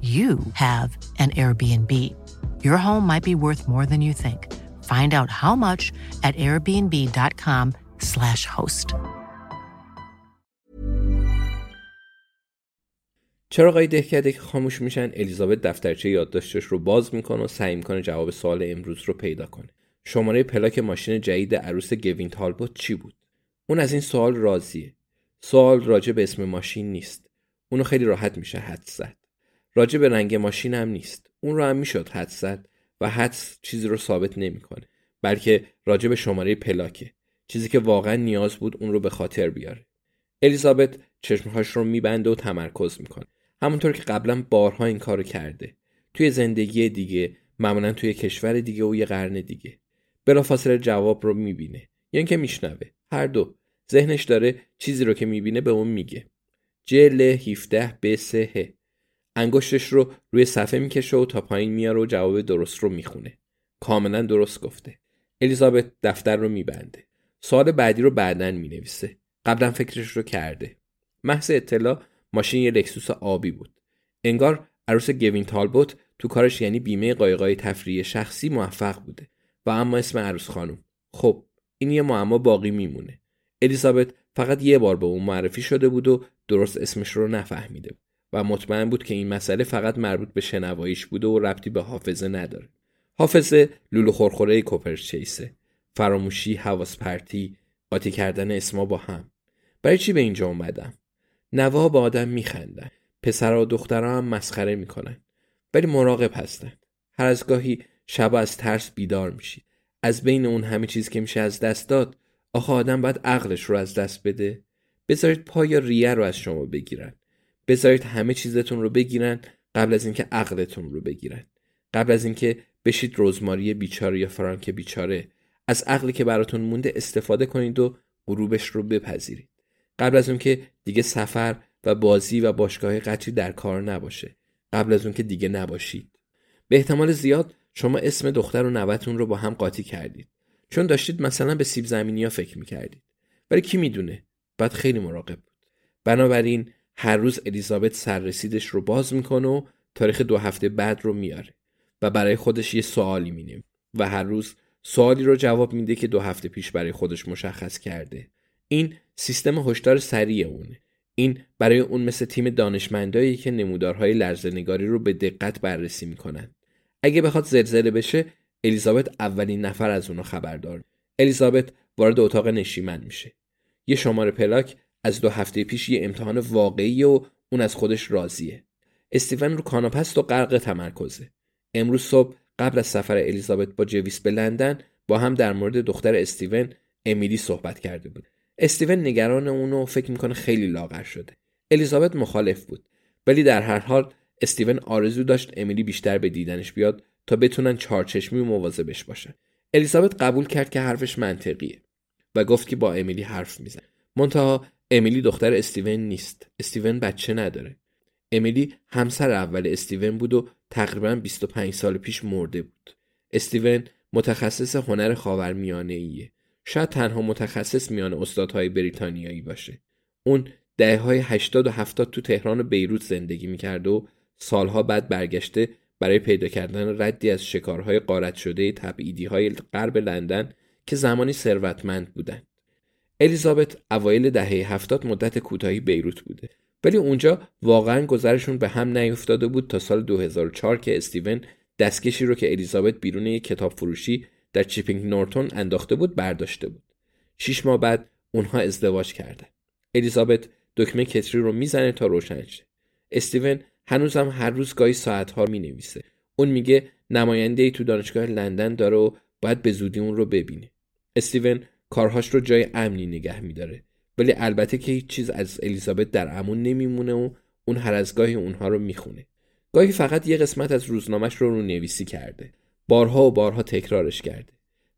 you have an Airbnb. Your home might be worth more than you think. Find out how much at airbnb.com/slash host. چرا آقای دهکده که خاموش میشن الیزابت دفترچه یادداشتش رو باز می‌کنه و سعی می‌کنه جواب سوال امروز رو پیدا کنه شماره پلاک ماشین جدید عروس گوین تالبوت چی بود اون از این سوال راضیه سوال راجع به اسم ماشین نیست اونو خیلی راحت میشه حد زد راجع به رنگ ماشین هم نیست. اون رو هم می‌شد حد زد و حدس چیزی رو ثابت نمی‌کنه بلکه راجع به شماره پلاکه. چیزی که واقعا نیاز بود اون رو به خاطر بیاره. الیزابت چشمهاش رو میبنده و تمرکز می‌کنه. همونطور که قبلا بارها این کارو کرده. توی زندگی دیگه معمولا توی کشور دیگه و یه قرن دیگه. بلافاصله جواب رو می‌بینه. یا یعنی اینکه میشنوه. هر دو. ذهنش داره چیزی رو که می‌بینه به اون میگه. جل 17 ب 3 انگشتش رو روی صفحه می‌کشه و تا پایین میاره و جواب درست رو می‌خونه. کاملا درست گفته. الیزابت دفتر رو میبنده. سوال بعدی رو بعدا می‌نویسه. قبلا فکرش رو کرده. محض اطلاع ماشین یه لکسوس آبی بود. انگار عروس گوین تالبوت تو کارش یعنی بیمه قایقای تفریحی شخصی موفق بوده. و اما اسم عروس خانم. خب این یه معما باقی میمونه. الیزابت فقط یه بار به اون معرفی شده بود و درست اسمش رو نفهمیده بود. و مطمئن بود که این مسئله فقط مربوط به شنواییش بوده و ربطی به حافظه نداره. حافظه لولو خورخوره کوپرچیسه. فراموشی، حواس پرتی، قاطی کردن اسما با هم. برای چی به اینجا اومدم؟ نوه با آدم میخندن. پسر و دخترها هم مسخره می‌کنن. ولی مراقب هستن. هر از گاهی شب از ترس بیدار میشید. از بین اون همه چیز که میشه از دست داد آخه آدم باید عقلش رو از دست بده بذارید پا یا ریه رو از شما بگیرن بذارید همه چیزتون رو بگیرن قبل از اینکه عقلتون رو بگیرن. قبل از اینکه بشید رزماری بیچاره یا فرانک بیچاره از عقلی که براتون مونده استفاده کنید و غروبش رو بپذیرید. قبل از اون که دیگه سفر و بازی و باشگاه قطری در کار نباشه. قبل از اون که دیگه نباشید. به احتمال زیاد شما اسم دختر و نوتون رو با هم قاطی کردید. چون داشتید مثلا به سیب زمینی ها فکر می‌کردید. ولی کی می‌دونه؟ باید خیلی مراقب بود. بنابراین هر روز الیزابت سررسیدش رو باز می‌کنه و تاریخ دو هفته بعد رو میاره و برای خودش یه سوالی مینیم و هر روز سوالی رو جواب میده که دو هفته پیش برای خودش مشخص کرده. این سیستم هشدار سریع اونه. این برای اون مثل تیم دانشمندایی که نمودارهای لرزنگاری رو به دقت بررسی می‌کنن. اگه بخواد زلزله بشه الیزابت اولین نفر از اونو خبردار. الیزابت وارد اتاق نشیمن میشه. یه شماره پلاک از دو هفته پیش یه امتحان واقعی و اون از خودش راضیه. استیون رو کاناپست و غرق تمرکزه. امروز صبح قبل از سفر الیزابت با جویس به لندن با هم در مورد دختر استیون امیلی صحبت کرده بود. استیون نگران اونو فکر می‌کنه خیلی لاغر شده. الیزابت مخالف بود. ولی در هر حال استیون آرزو داشت امیلی بیشتر به دیدنش بیاد تا بتونن چارچشمی و مواظبش باشن. الیزابت قبول کرد که حرفش منطقیه و گفت که با امیلی حرف میزن منتها امیلی دختر استیون نیست استیون بچه نداره امیلی همسر اول استیون بود و تقریبا 25 سال پیش مرده بود. استیون متخصص هنر خاورمیانه ایه. شاید تنها متخصص میان استادهای بریتانیایی باشه. اون دهه های 80 و 70 تو تهران و بیروت زندگی می‌کرد و سالها بعد برگشته برای پیدا کردن ردی از شکارهای قارت شده تبعیدی های غرب لندن که زمانی ثروتمند بودند. الیزابت اوایل دهه هفتاد مدت کوتاهی بیروت بوده ولی اونجا واقعا گذرشون به هم نیفتاده بود تا سال 2004 که استیون دستکشی رو که الیزابت بیرون یک کتاب فروشی در چیپینگ نورتون انداخته بود برداشته بود. شیش ماه بعد اونها ازدواج کردن. الیزابت دکمه کتری رو می‌زنه تا روشن شه. استیون هنوزم هر روز گاهی ساعتها می نویسه. اون میگه نماینده ای تو دانشگاه لندن داره و باید به زودی اون رو ببینه. استیون کارهاش رو جای امنی نگه میداره. ولی البته که هیچ چیز از الیزابت در امون نمیمونه و اون هر از گاهی اونها رو می‌خونه. گاهی فقط یه قسمت از روزنامهش رو رو نویسی کرده. بارها و بارها تکرارش کرده.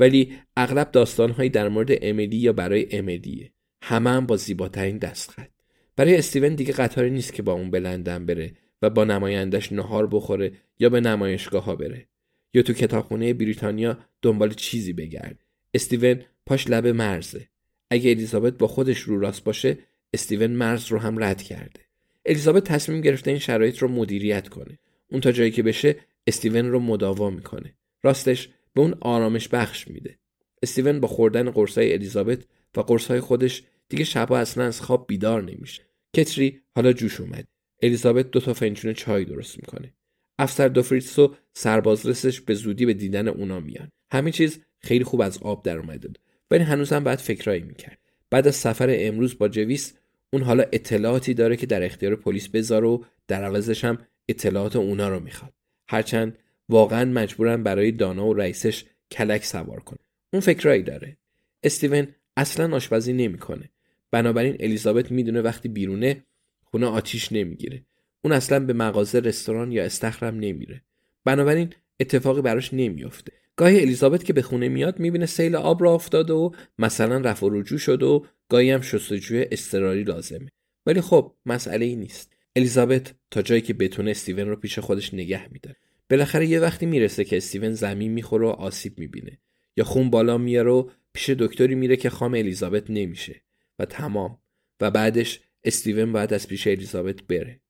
ولی اغلب داستانهایی در مورد امیلی یا برای امیلیه. همه هم با زیباترین دستخط. برای استیون دیگه قطاری نیست که با اون به بره و با نمایندش نهار بخوره یا به نمایشگاه ها بره یا تو کتابخونه بریتانیا دنبال چیزی بگرد استیون پاش لب مرزه. اگه الیزابت با خودش رو راست باشه استیون مرز رو هم رد کرده. الیزابت تصمیم گرفته این شرایط رو مدیریت کنه. اون تا جایی که بشه استیون رو مداوا می‌کنه. راستش به اون آرامش بخش میده. استیون با خوردن قرصای الیزابت و قرصای خودش دیگه شبا اصلا از خواب بیدار نمیشه. کتری حالا جوش اومد. الیزابت دو تا فنجون چای درست می‌کنه. افسر دوفریتس و سربازرسش به زودی به دیدن اونا میان. همه چیز خیلی خوب از آب در اومده بود. ولی هنوزم باید فکرایی می‌کرد. بعد از سفر امروز با جویس اون حالا اطلاعاتی داره که در اختیار پلیس بذاره و در عوضش هم اطلاعات اونا رو می‌خواد. هرچند واقعا مجبورن برای دانا و رئیسش کلک سوار کنه اون فکرایی داره. استیون اصلا آشپزی نمی‌کنه. بنابراین الیزابت می‌دونه وقتی بیرونه خونه آتیش نمی‌گیره. اون اصلا به مغازه رستوران یا استخرم نمیره. بنابراین اتفاقی براش نمیافته. گاهی الیزابت که به خونه میاد می‌بینه سیل آب را افتاده و مثلا رفع رجوع شده و گاهی هم شستشوی اضطراری لازمه. ولی خب مسئله ای نیست. الیزابت تا جایی که بتونه استیون رو پیش خودش نگه میداره. بالاخره یه وقتی می‌رسه که استیون زمین می‌خوره و آسیب می‌بینه یا خون بالا میاره و پیش دکتری میره که خام الیزابت نمیشه. و تمام. و بعدش استیون باید از پیش الیزابت بره.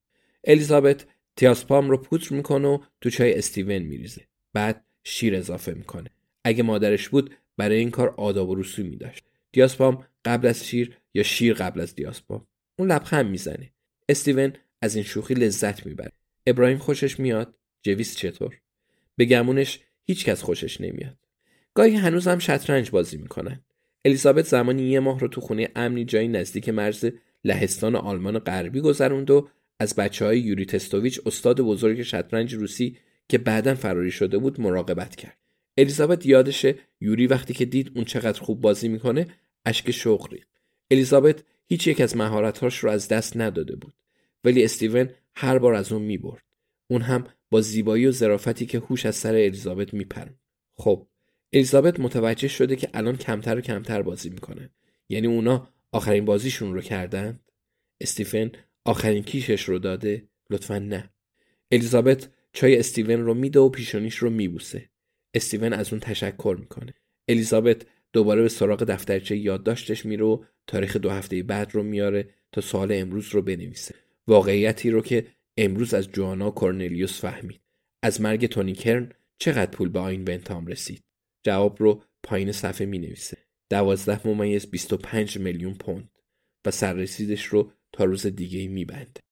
الیزابت تیاسپام رو پودر می‌کنه و تو چای استیون میریزه. بعد شیر اضافه می‌کنه. اگه مادرش بود برای این کار آداب و رسومی داشت دیاسپام قبل از شیر یا شیر قبل از دیاسپام. اون لبخند می‌زنه. استیون از این شوخی لذت می‌بره. ابراهیم خوشش میاد؟ جویس چطور؟ به گمونش هیچکس خوشش نمیاد. گاهی هنوز هم شطرنج بازی می‌کنن. الیزابت زمانی یه ماه رو تو خونه امنی جایی نزدیک مرز لهستان آلمان غربی گذروند و از بچه های یوری تستوویچ استاد بزرگ شطرنج روسی که بعدا فراری شده بود مراقبت کرد. الیزابت یادشه یوری وقتی که دید اون چقدر خوب بازی می‌کنه اشک شوق ریخت. الیزابت هیچ یک از مهارتهاش رو از دست نداده بود ولی استیون هر بار از اون می‌برد. اون هم با زیبایی و ظرافتی که هوش از سر الیزابت میپرد. خب الیزابت متوجه شده که الان کمتر و کمتر بازی می‌کنه. یعنی اونا آخرین بازیشون رو کردن؟ استیفن آخرین کیشش رو داده؟ لطفا نه. الیزابت چای استیون رو میده و پیشونیش رو میبوسه. استیون از اون تشکر می‌کنه. الیزابت دوباره به سراغ دفترچه یادداشتش میره و تاریخ دو هفته بعد رو میاره تا سال امروز رو بنویسه. واقعیتی رو که امروز از جوانا کورنلیوس فهمید. از مرگ تونی کرن چقدر پول به آین بنتام رسید؟ جواب رو پایین صفحه می نویسه دوازده ممیز 25 میلیون پوند و سررسیدش رو تا روز دیگه می بنده.